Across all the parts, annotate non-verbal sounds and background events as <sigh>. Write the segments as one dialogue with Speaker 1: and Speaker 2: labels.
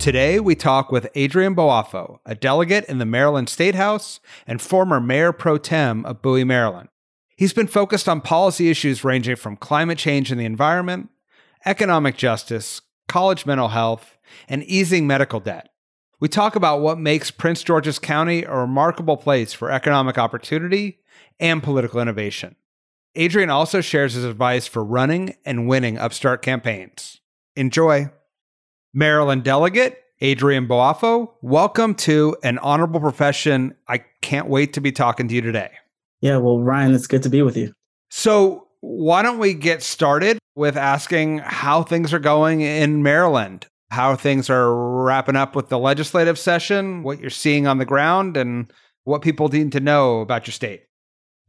Speaker 1: Today, we talk with Adrian Boafo, a delegate in the Maryland State House and former mayor pro tem of Bowie, Maryland. He's been focused on policy issues ranging from climate change and the environment, economic justice, college mental health, and easing medical debt. We talk about what makes Prince George's County a remarkable place for economic opportunity and political innovation. Adrian also shares his advice for running and winning upstart campaigns. Enjoy. Maryland delegate Adrian Boafo, welcome to an honorable profession. I can't wait to be talking to you today.
Speaker 2: Yeah, well, Ryan, it's good to be with you.
Speaker 1: So, why don't we get started with asking how things are going in Maryland? How things are wrapping up with the legislative session, what you're seeing on the ground, and what people need to know about your state.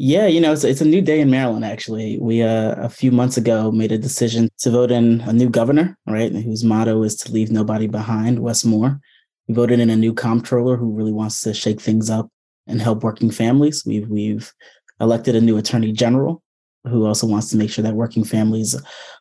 Speaker 2: Yeah, you know, it's, it's a new day in Maryland, actually. We, uh, a few months ago, made a decision to vote in a new governor, right, whose motto is to leave nobody behind, Wes Moore. We voted in a new comptroller who really wants to shake things up and help working families. We've, we've elected a new attorney general who also wants to make sure that working families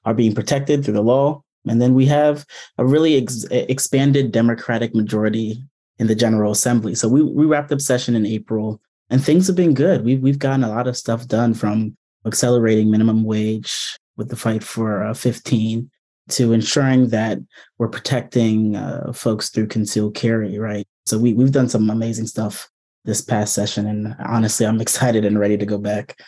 Speaker 2: are being protected through the law. And then we have a really ex- expanded Democratic majority in the General Assembly. So we, we wrapped up session in April and things have been good. We've we've gotten a lot of stuff done from accelerating minimum wage with the fight for uh, 15 to ensuring that we're protecting uh, folks through concealed carry. Right. So we we've done some amazing stuff this past session, and honestly, I'm <laughs> excited and ready to go back.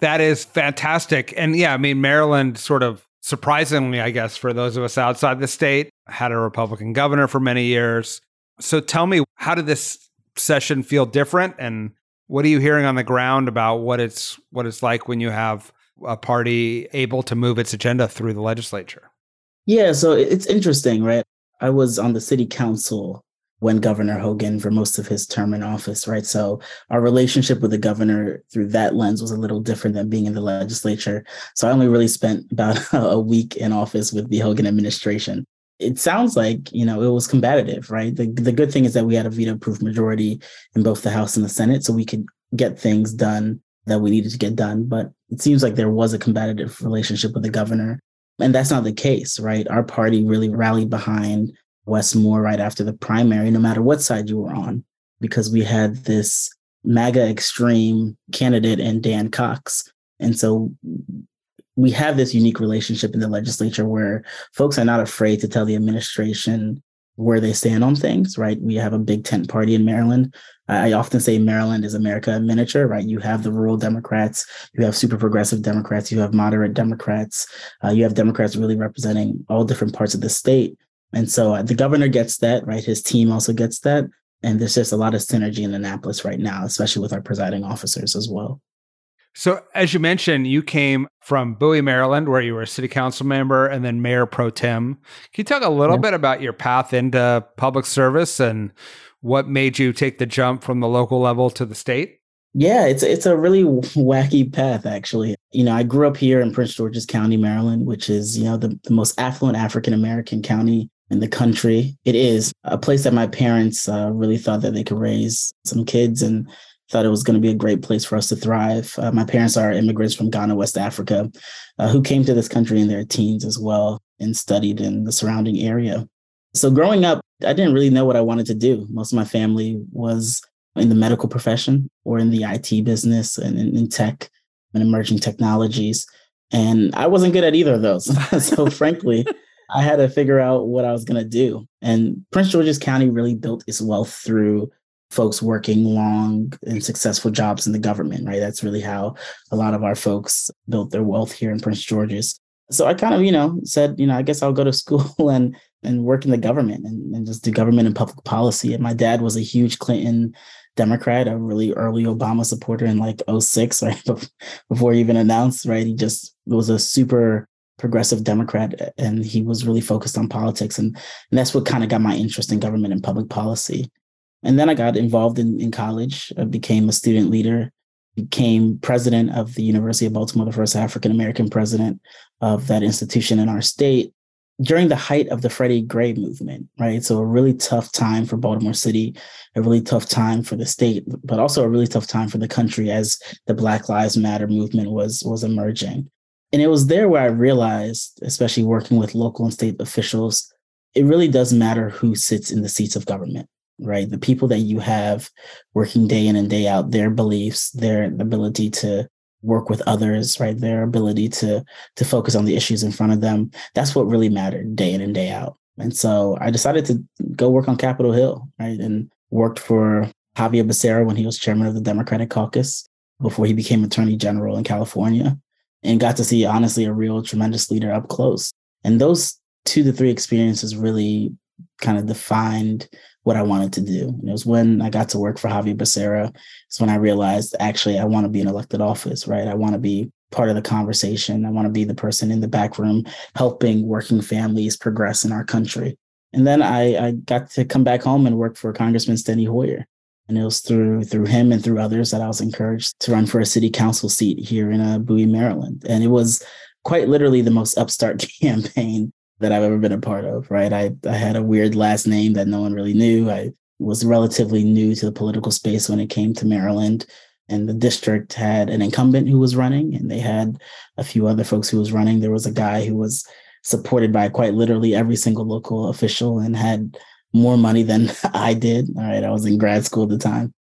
Speaker 1: That is fantastic, and yeah, I mean Maryland sort of surprisingly, I guess, for those of us outside the state, had a Republican governor for many years. So tell me, how did this session feel different and what are you hearing on the ground about what it's what it's like when you have a party able to move its agenda through the legislature?
Speaker 2: Yeah, so it's interesting, right? I was on the city council when Governor Hogan for most of his term in office, right? So our relationship with the governor through that lens was a little different than being in the legislature. So I only really spent about <laughs> a week in office with the Hogan administration it sounds like you know it was combative right? The, the good thing is that we had a veto proof majority in both the house and the senate so we could get things done that we needed to get done but it seems like there was a combative relationship with the governor and that's not the case right? Our party really rallied behind wes moore right after the primary no matter what side you were on because we had this maga extreme candidate in dan cox and so we have this unique relationship in the legislature where folks are not afraid to tell the administration where they stand on things, right? We have a big tent party in Maryland. I often say Maryland is America in miniature, right? You have the rural Democrats, you have super progressive Democrats, you have moderate Democrats, uh, you have Democrats really representing all different parts of the state. And so uh, the governor gets that, right? His team also gets that. And there's just a lot of synergy in Annapolis right now, especially with our presiding officers as well.
Speaker 1: So, as you mentioned, you came from Bowie, Maryland, where you were a city council member and then mayor pro tem. Can you talk a little yeah. bit about your path into public service and what made you take the jump from the local level to the state?
Speaker 2: Yeah, it's it's a really <laughs> wacky path, actually. You know, I grew up here in Prince George's County, Maryland, which is you know the, the most affluent African American county in the country. It is a place that my parents uh, really thought that they could raise some kids and thought it was going to be a great place for us to thrive. Uh, my parents are immigrants from Ghana, West Africa, uh, who came to this country in their teens as well and studied in the surrounding area. So growing up, I didn't really know what I wanted to do. Most of my family was in the medical profession or in the IT business and in, in tech and emerging technologies. And I wasn't good at either of those. <laughs> so frankly, I had to figure out what I was going to do. And Prince George's County really built its wealth through folks working long and successful jobs in the government, right? That's really how a lot of our folks built their wealth here in Prince George's. So I kind of, you know, said, you know, I guess I'll go to school <laughs> and and work in the government and, and just do government and public policy. And my dad was a huge Clinton Democrat, a really early Obama supporter in like 06, <laughs> right? Before he even announced, right? He just was a super progressive Democrat and he was really focused on politics. And, and that's what kind of got my interest in government and public policy. And then I got involved in, in college, I became a student leader, became president of the University of Baltimore, the first African American president of that institution in our state during the height of the Freddie Gray movement, right? So a really tough time for Baltimore City, a really tough time for the state, but also a really tough time for the country as the Black Lives Matter movement was was emerging. And it was there where I realized, especially working with local and state officials, it really does matter who sits in the seats of government, right? The people that you have working day in and day out, their beliefs, their ability to work with others, right? Their ability to to focus on the issues in front of them. That's what really mattered day in and day out. And so I decided to go work on Capitol Hill, right? And worked for Xavier Becerra when he was chairman of the Democratic caucus before he became attorney general in California and got to see honestly a real tremendous leader up close. And those two to three experiences really kind of defined what I wanted to do. And it was when I got to work for Xavier Becerra. It's when I realized actually I want to be in elected office, right? I want to be part of the conversation. I want to be the person in the back room helping working families progress in our country. And then I, I got to come back home and work for Congressman Steny Hoyer. And it was through through him and through others that I was encouraged to run for a city council seat here in uh, Bowie, Maryland. And it was quite literally the most upstart <laughs> campaign that I've ever been a part of, right? I, I had a weird last name that no one really knew. I was relatively new to the political space when it came to Maryland. And the district had an incumbent who was running, and they had a few other folks who was running. There was a guy who was supported by quite literally every single local official and had more money than <laughs> I did. All right. I was in grad school at the time.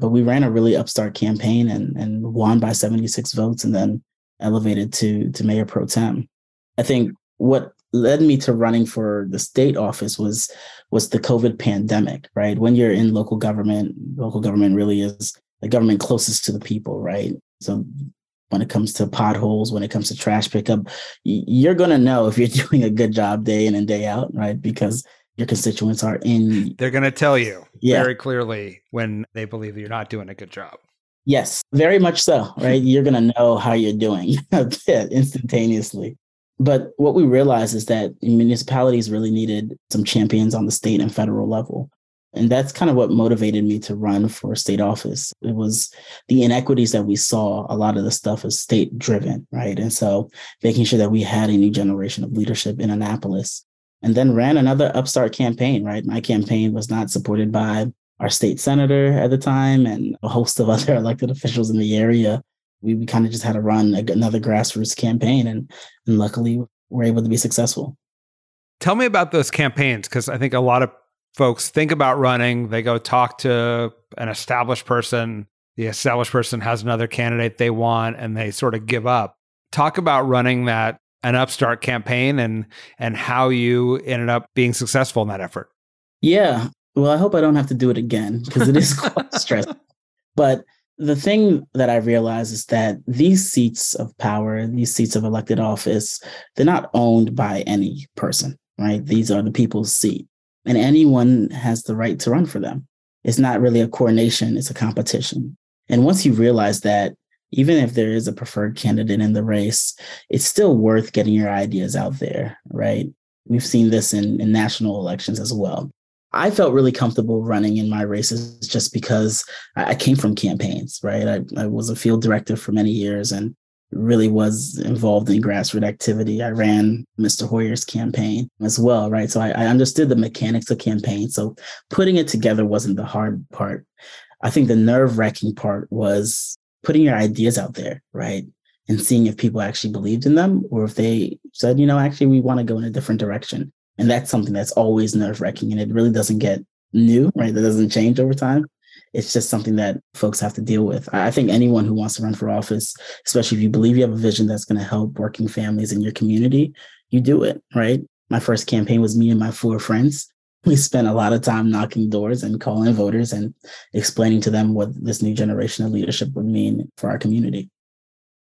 Speaker 2: But we ran a really upstart campaign and, and won by 76 votes and then elevated to, to mayor pro tem. I think what led me to running for the state office was was the COVID pandemic, right? When you're in local government, local government really is the government closest to the people, right? So when it comes to potholes, when it comes to trash pickup, you're going to know if you're <laughs> doing a good job day in and day out, right? Because your constituents are in.
Speaker 1: They're going to tell you yeah. very clearly when they believe you're not doing a good job.
Speaker 2: Yes, very much so, right? you're going to know how you're doing <laughs> instantaneously. But what we realized is that municipalities really needed some champions on the state and federal level. And that's kind of what motivated me to run for state office. It was the inequities that we saw. A lot of the stuff is state driven, right? And so making sure that we had a new generation of leadership in Annapolis. And then ran another upstart campaign, right? My campaign was not supported by our state senator at the time and a host of <laughs> other elected officials in the area we, we kind of just had to run another grassroots campaign and, and luckily we're able to be successful.
Speaker 1: Tell me about those campaigns because I think a lot of folks think about running, they go talk to an established person, the established person has another candidate they want and they sort of give up. Talk about running that an upstart campaign and and how you ended up being successful in that effort.
Speaker 2: Yeah. Well, I hope I don't have to do it again because it is quite <laughs> stressful. But the thing that I realize is that these seats of power, these seats of elected office, they're not owned by any person, right? These are the people's seat, and anyone has the right to run for them. It's not really a coronation, it's a competition. And once you realize that, even if there is a preferred candidate in the race, it's still worth getting your ideas out there, right? We've seen this in, in national elections as well. I felt really comfortable running in my races just because I came from campaigns, right? I, I was a field director for many years and really was involved in grassroots activity. I ran Mr. Hoyer's campaign as well, right? So I, I understood the mechanics of campaign. So putting it together wasn't the hard part. I think the nerve wracking part was putting your ideas out there, right? And seeing if people actually believed in them or if they said, you know, actually, we want to go in a different direction. And that's something that's always nerve wracking and it really doesn't get new, right? That doesn't change over time. It's just something that folks have to deal with. I think anyone who wants to run for office, especially if you believe you have a vision that's going to help working families in your community, you do it, right? My first campaign was me and my four friends. we spent a lot of time knocking doors and calling voters and explaining to them what this new generation of leadership would mean for our community.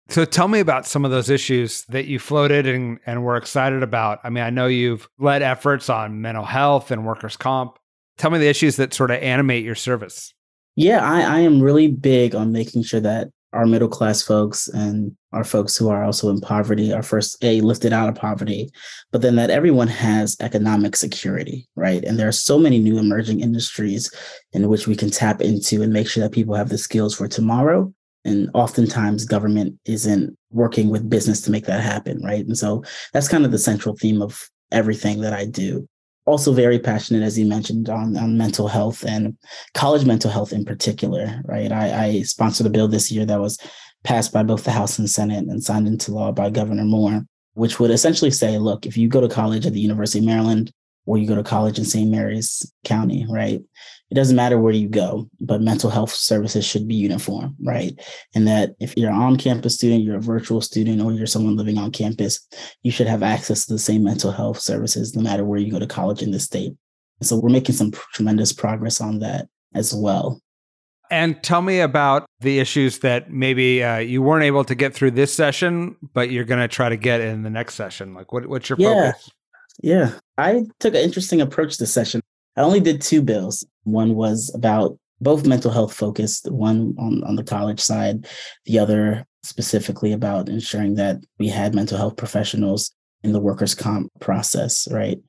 Speaker 1: So tell me about some of those issues that you floated and, and were excited about. I mean, I know you've led efforts on mental health and workers' comp. Tell me the issues that sort of animate your service.
Speaker 2: Yeah, I, I am really big on making sure that our middle class folks and our folks who are also in poverty are first a lifted out of poverty but then that everyone has economic security right and there are so many new emerging industries in which we can tap into and make sure that people have the skills for tomorrow and oftentimes government isn't working with business to make that happen right and so that's kind of the central theme of everything that i do also very passionate, as you mentioned, on, on mental health and college mental health in particular, right? I, I sponsored a bill this year that was passed by both the House and Senate and signed into law by Governor Moore, which would essentially say, look, if you go to college at the University of Maryland or you go to college in St. Mary's County, right? it doesn't matter where you go, but mental health services should be uniform, right? And that if you're an on campus student, you're a virtual student, or you're someone living on campus, you should have access to the same mental health services no matter where you go to college in the state. And so we're making some tremendous progress on that as well.
Speaker 1: And tell me about the issues that maybe uh, you weren't able to get through this session, but you're going to try to get in the next session. Like, what, what's your
Speaker 2: yeah.
Speaker 1: focus?
Speaker 2: Yeah, I took an interesting approach this session. I only did two bills. One was about both mental health focused, one on, on the college side, the other specifically about ensuring that we had mental health professionals in the workers' comp process, right?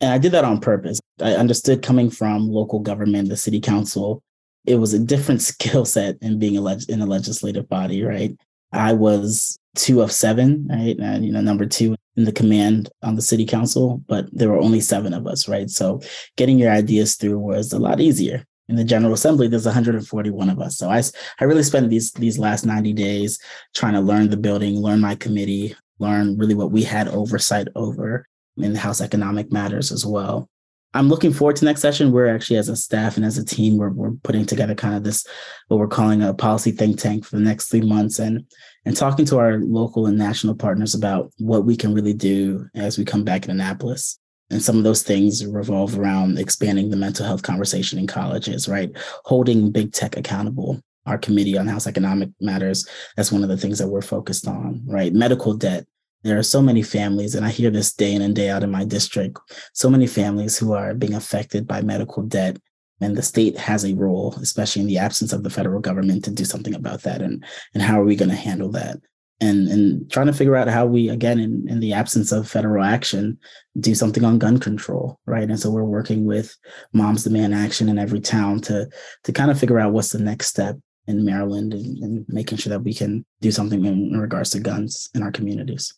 Speaker 2: And I did that on purpose. I understood coming from local government, the city council, it was a different <laughs> skill set in being a leg- in a legislative body, right? I was two of seven, right? And, you know, number two in the command on the city council, but there were only seven of us, right? So getting your ideas through was a lot easier. In the General Assembly, there's 141 of us. So I, I really spent these these last 90 days trying to learn the building, learn my committee, learn really what we had oversight over in the House Economic Matters as well. I'm looking forward to next session. We're actually as a staff and as a team, we're, we're putting together kind of this, what we're calling a policy think tank for the next three months and, and talking to our local and national partners about what we can really do as we come back in Annapolis. And some of those things revolve around expanding the mental health conversation in colleges, right? Holding big tech accountable. Our committee on House Economic Matters, that's one of the things that we're focused on, right? Medical debt, there are so many families, and I hear this day in and day out in my district, so many families who are being affected by medical debt. And the state has a role, especially in the absence of the federal government, to do something about that. And, and how are we going to handle that? And, and trying to figure out how we, again, in, in the absence of federal action, do something on gun control, right? And so we're working with Moms Demand Action in every town to, to kind of figure out what's the next step in Maryland and, and making sure that we can do something in regards to guns in our communities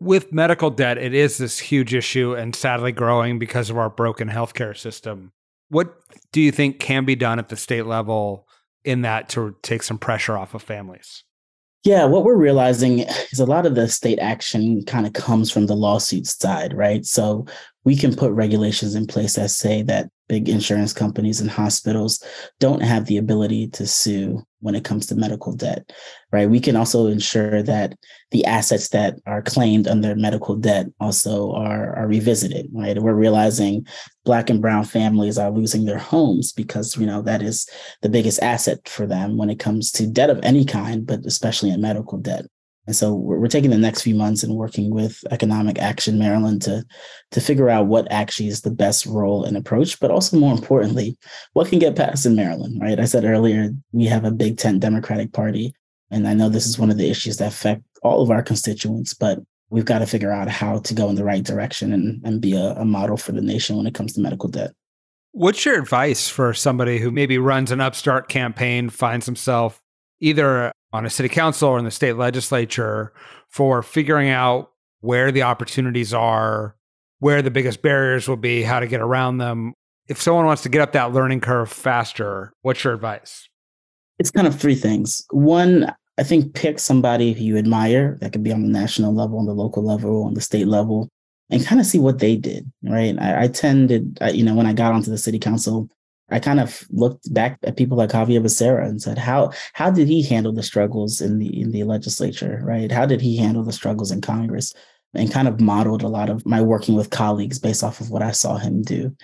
Speaker 1: with medical debt, it is this huge issue and sadly growing because of our broken healthcare system. What do you think can be done at the state level in that to take some pressure off of families?
Speaker 2: Yeah, what we're realizing is a lot of the state action kind of comes from the lawsuit side, right? So we can put regulations in place that say that big insurance companies and hospitals don't have the ability to sue when it comes to medical debt, right? We can also ensure that the assets that are claimed under medical debt also are, are revisited, right? We're realizing black and brown families are losing their homes because, you know, that is the biggest asset for them when it comes to debt of any kind, but especially in medical debt. And so we're, we're taking the next few months and working with Economic Action Maryland to to figure out what actually is the best role and approach, but also more importantly, what can get passed in Maryland, right? I said earlier, we have a big tent Democratic Party. And I know this is one of the issues that affect all of our constituents, but we've got to figure out how to go in the right direction and, and be a, a model for the nation when it comes to medical debt.
Speaker 1: What's your advice for somebody who maybe runs an upstart campaign, finds himself either on a city council or in the state legislature for figuring out where the opportunities are, where the biggest barriers will be, how to get around them. If someone wants to get up that learning curve faster, what's your advice?
Speaker 2: It's kind of three things. One, I think pick somebody who you admire that could be on the national level, on the local level, on the state level, and kind of see what they did. Right. I, I tended, I, you know, when I got onto the city council, I kind of looked back at people like Xavier Becerra and said, how how did he handle the struggles in the in the legislature, right? How did he handle the struggles in Congress? and kind of modeled a lot of my working with colleagues based off of what I saw him do.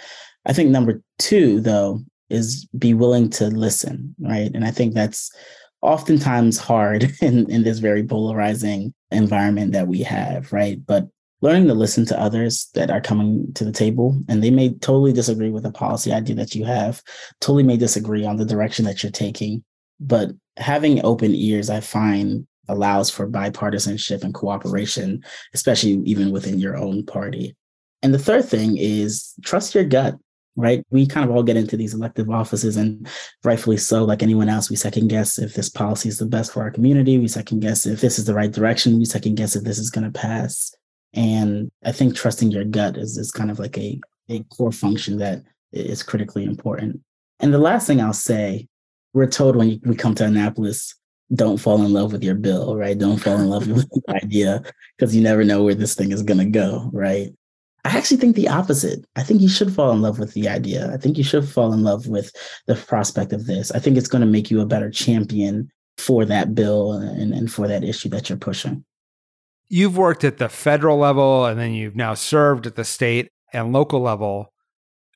Speaker 2: I think number two, though, is be willing to listen, right? And I think that's oftentimes hard <laughs> in, in this very polarizing environment that we have, right? But learning to listen to others that are coming to the table and they may totally disagree with the policy idea that you have, totally may disagree on the direction that you're taking. But having open ears, I find allows for bipartisanship and cooperation, especially even within your own party. And the third thing is trust your gut right? We kind of all get into these elective offices, and rightfully so, like anyone else, we second guess if this policy is the best for our community. We second guess if this is the right direction. We second guess if this is going to pass. And I think trusting your gut is, is kind of like a, a core function that is critically important. And the last thing I'll say, we're told when we come to Annapolis, don't fall in love with your bill, right? Don't fall in love with the <laughs> idea because you never know where this thing is going to go, right? I actually think the opposite. I think you should fall in love with the idea. I think you should fall in love with the prospect of this. I think it's going to make you a better champion for that bill and, and for that issue that you're pushing.
Speaker 1: You've worked at the federal level and then you've now served at the state and local level.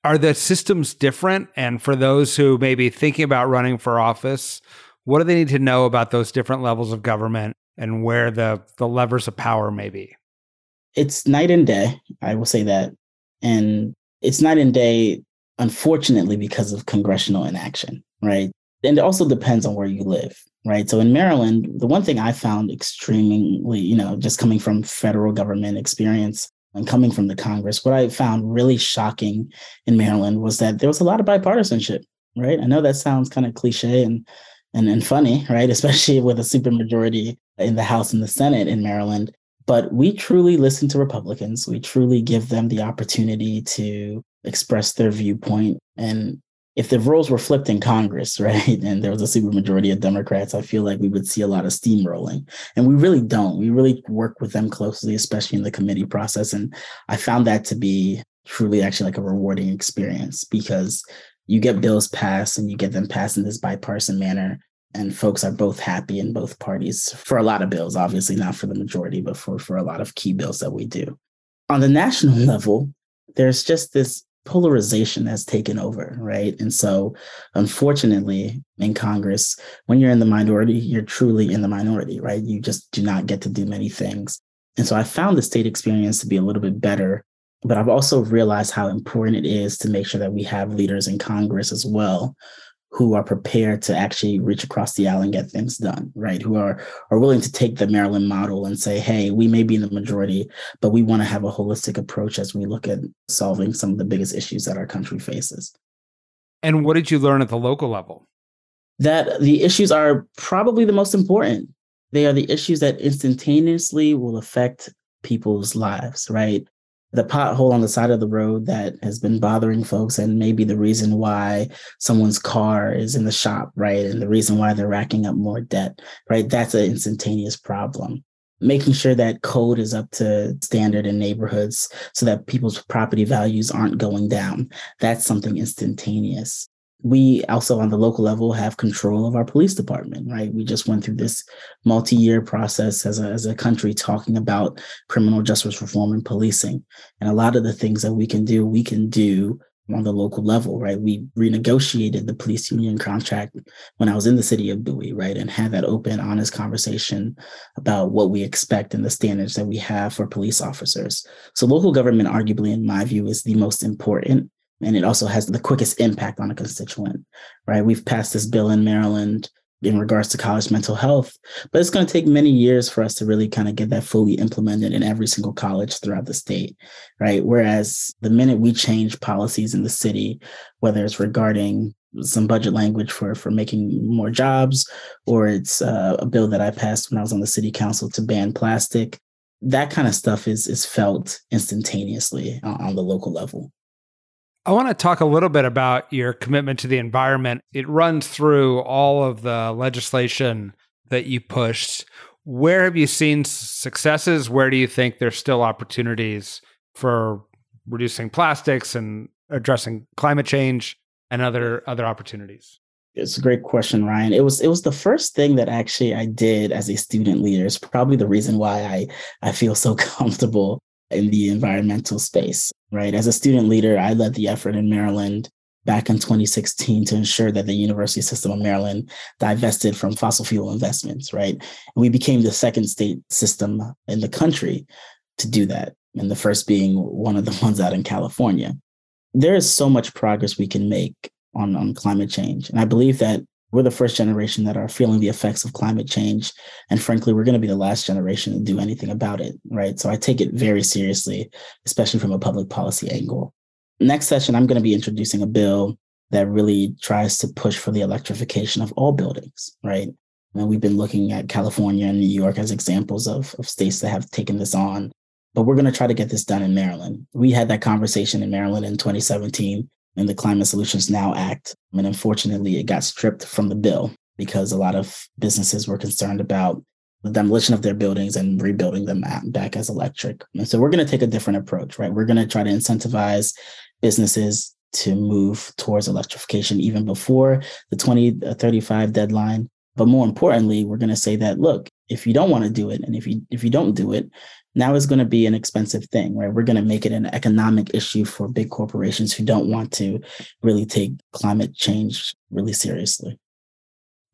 Speaker 1: Are the systems different? And for those who may be thinking about running for office, what do they need to know about those different levels of government and where the, the levers of power may be?
Speaker 2: it's night and day. I will say that. And it's night and day, unfortunately, because of congressional inaction, right? And it also depends on where you live, right? So in Maryland, the one thing I found extremely, you know, just coming from federal government experience and coming from the Congress, what I found really shocking in Maryland was that there was a lot of bipartisanship, right? I know that sounds kind of cliche and and, and funny, right? <laughs> Especially with a supermajority in the House and the Senate in Maryland. But we truly listen to Republicans. We truly give them the opportunity to express their viewpoint. And if the roles were flipped in Congress, <laughs> right, and there was a supermajority of Democrats, I feel like we would see a lot of steamrolling. And we really don't. We really work with them closely, especially in the committee process. And I found that to be truly actually like a rewarding experience because you get bills passed and you get them passed in this bipartisan manner and folks are both happy in both parties for a lot of bills obviously not for the majority but for for a lot of key bills that we do on the national <laughs> level there's just this polarization has taken over right? And so unfortunately in congress when you're in the minority you're truly in the minority right? You just do not get to do many things. And so i found the state experience to be a little bit better but i've also realized how important it is to make sure that we have leaders in congress as well who are prepared to actually reach across the aisle and get things done, right? Who are are willing to take the Maryland model and say, hey, we may be in the majority, but we want to have a holistic approach as we look at solving some of the biggest issues that our country faces.
Speaker 1: And what did you learn at the local level?
Speaker 2: That the issues are probably the most important. They are the issues that instantaneously will affect people's lives, right? The pothole on the side of the road that has been bothering folks and maybe the reason why someone's car is in the shop, right? And the reason why they're racking up more debt, right? That's an instantaneous problem. Making sure that code is up to standard in neighborhoods so that people's property values aren't going down. That's something instantaneous we also on the local level have control of our police department right? We just went through this multi-year process as a, as a country talking about criminal justice reform and policing. And a lot of the things that we can do we can do on the local level right? We renegotiated the police union contract when i was in the city of bowie right? And had that open honest conversation about what we expect and the standards that we have for police officers. So local government arguably in my view is the most important and it also has the quickest impact on a constituent, right? We've passed this bill in Maryland in regards to college mental health, but it's going to take many years for us to really kind of get that fully implemented in every single college throughout the state, right? Whereas the minute we change policies in the city, whether it's regarding some budget language for for making more jobs, or it's uh, a bill that I passed when I was on the city council to ban plastic, that kind of stuff is is felt instantaneously on, on the local level.
Speaker 1: I want to talk a little bit about your commitment to the environment. It runs through all of the legislation that you pushed. Where have you seen successes? Where do you think there's still opportunities for reducing plastics and addressing climate change and other other opportunities?
Speaker 2: It's a great question, Ryan. It was it was the first thing that actually I did as a student leader. It's probably the reason why I I feel so <laughs> comfortable in the environmental space, right? As a student leader, I led the effort in Maryland back in 2016 to ensure that the University System of Maryland divested from fossil fuel investments, right? And we became the second state system in the country to do that, and the first being one of the <laughs> ones out in California. There is so much progress we can make on, on climate change. And I believe that we're the first generation that are feeling the effects of climate change. And frankly, we're going to be the last generation to do anything about it, right? So I take it very seriously, especially from a public policy angle. Next session, I'm going to be introducing a bill that really tries to push for the electrification of all buildings, right? And we've been looking at California and New York as examples of, of states that have taken this on. But we're going to try to get this done in Maryland. We had that conversation in Maryland in 2017 in the Climate Solutions Now Act. And unfortunately, it got stripped from the bill because a lot of businesses were concerned about the demolition of their buildings and rebuilding them back as electric. And so we're going to take a different approach, right? We're going to try to incentivize businesses to move towards electrification even before the 2035 deadline. But more importantly, we're going to say that, look, if you don't want to do it, and if you if you don't do it, now is going to be an expensive thing, right? We're going to make it an economic issue for big corporations who don't want to really take climate change really seriously.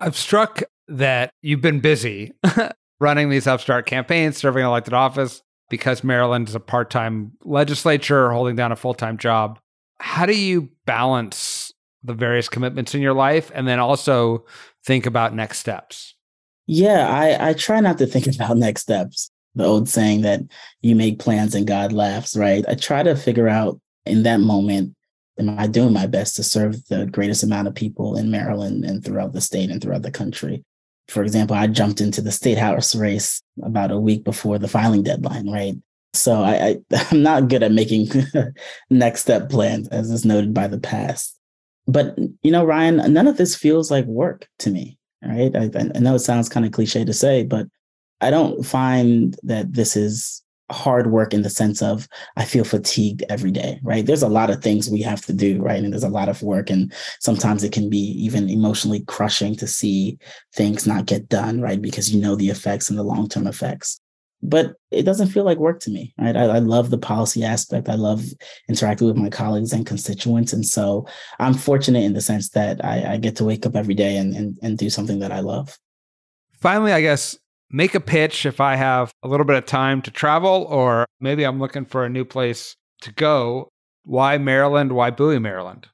Speaker 1: I'm struck that you've been busy <laughs> running these upstart campaigns, serving elected office because Maryland is a part time legislature holding down a full time job. How do you balance the various commitments in your life and then also think about next steps?
Speaker 2: Yeah, I, I try not to think <laughs> about next steps the old saying that you make plans and God laughs, right? I try to figure out in that moment, am I doing my best to serve the greatest amount of people in Maryland and throughout the state and throughout the country? For example, I jumped into the state house race about a week before the filing deadline, right? So I, I <laughs> am not good at making <laughs> next step plans, as is noted by the past. But you know, Ryan, none of this feels like work to me. Right? I, I know it sounds kind of cliche to say, but I don't find that this is hard work in the sense of I feel fatigued every day, right? There's a lot of things we have to do, right? And there's a lot of work. And sometimes it can be even emotionally crushing to see things not get done, right? Because you know the effects and the long term effects. But it doesn't feel like work to me, right? I, I love the policy aspect. I love interacting with my colleagues and constituents. And so I'm fortunate in the sense that I, I get to wake up every day and, and, and do something that I love.
Speaker 1: Finally, I guess make a pitch if I have a little bit of time to travel, or maybe I'm looking for a new place to go. Why Maryland? Why Bowie, Maryland?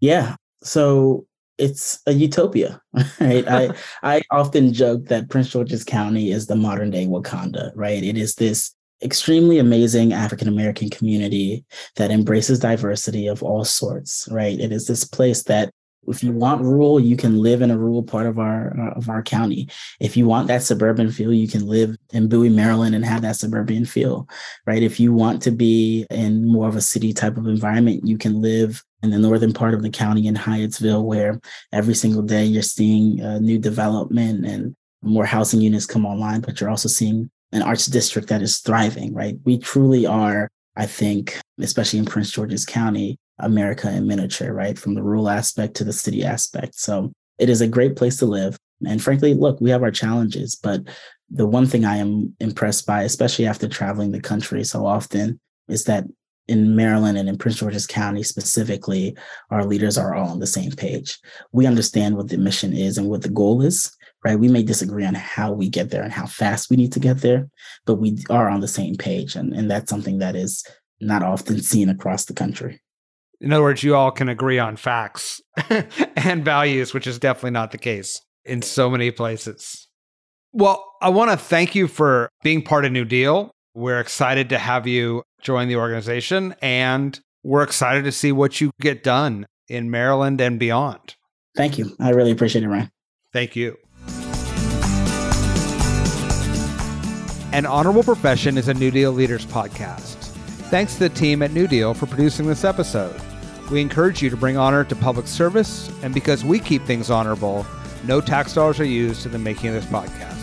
Speaker 2: Yeah. So it's a utopia, <laughs> right? I <laughs> I often joke that Prince George's County is the modern day Wakanda, right? It is this extremely amazing African American community that embraces diversity of all sorts, right? It is this place that if you want rural, you can live in a rural part of our uh, of our county. If you want that suburban feel, you can live in Bowie, Maryland, and have that suburban feel, right? If you want to be in more of a city type of environment, you can live in the northern part of the county in Hyattsville, where every single day you're seeing uh, new development and more housing units come online, but you're also seeing an arts district that is thriving, right? We truly are, I think, especially in Prince George's County, America in miniature, right? From the rural aspect to the city aspect. So it is a great place to live. And frankly, look, we have our challenges, but the one thing I am impressed by, especially after traveling the country so often, is that in Maryland and in Prince George's County specifically, our leaders are all on the same page. We understand what the mission is and what the goal is, right? We may disagree on how we get there and how fast we need to get there, but we are on the same page. And, and that's something that is not often seen across the country.
Speaker 1: In other words, you all can agree on facts <laughs> and values, which is definitely not the case in so many places. Well, I want to thank you for being part of New Deal. We're excited to have you join the organization and we're excited to see what you get done in Maryland and beyond.
Speaker 2: Thank you. I really appreciate it, Ryan.
Speaker 1: Thank you. An Honorable Profession is a New Deal Leaders podcast. Thanks to the team at New Deal for producing this episode. We encourage you to bring honor to public service, and because we keep things honorable, no tax dollars are used in the making of this podcast.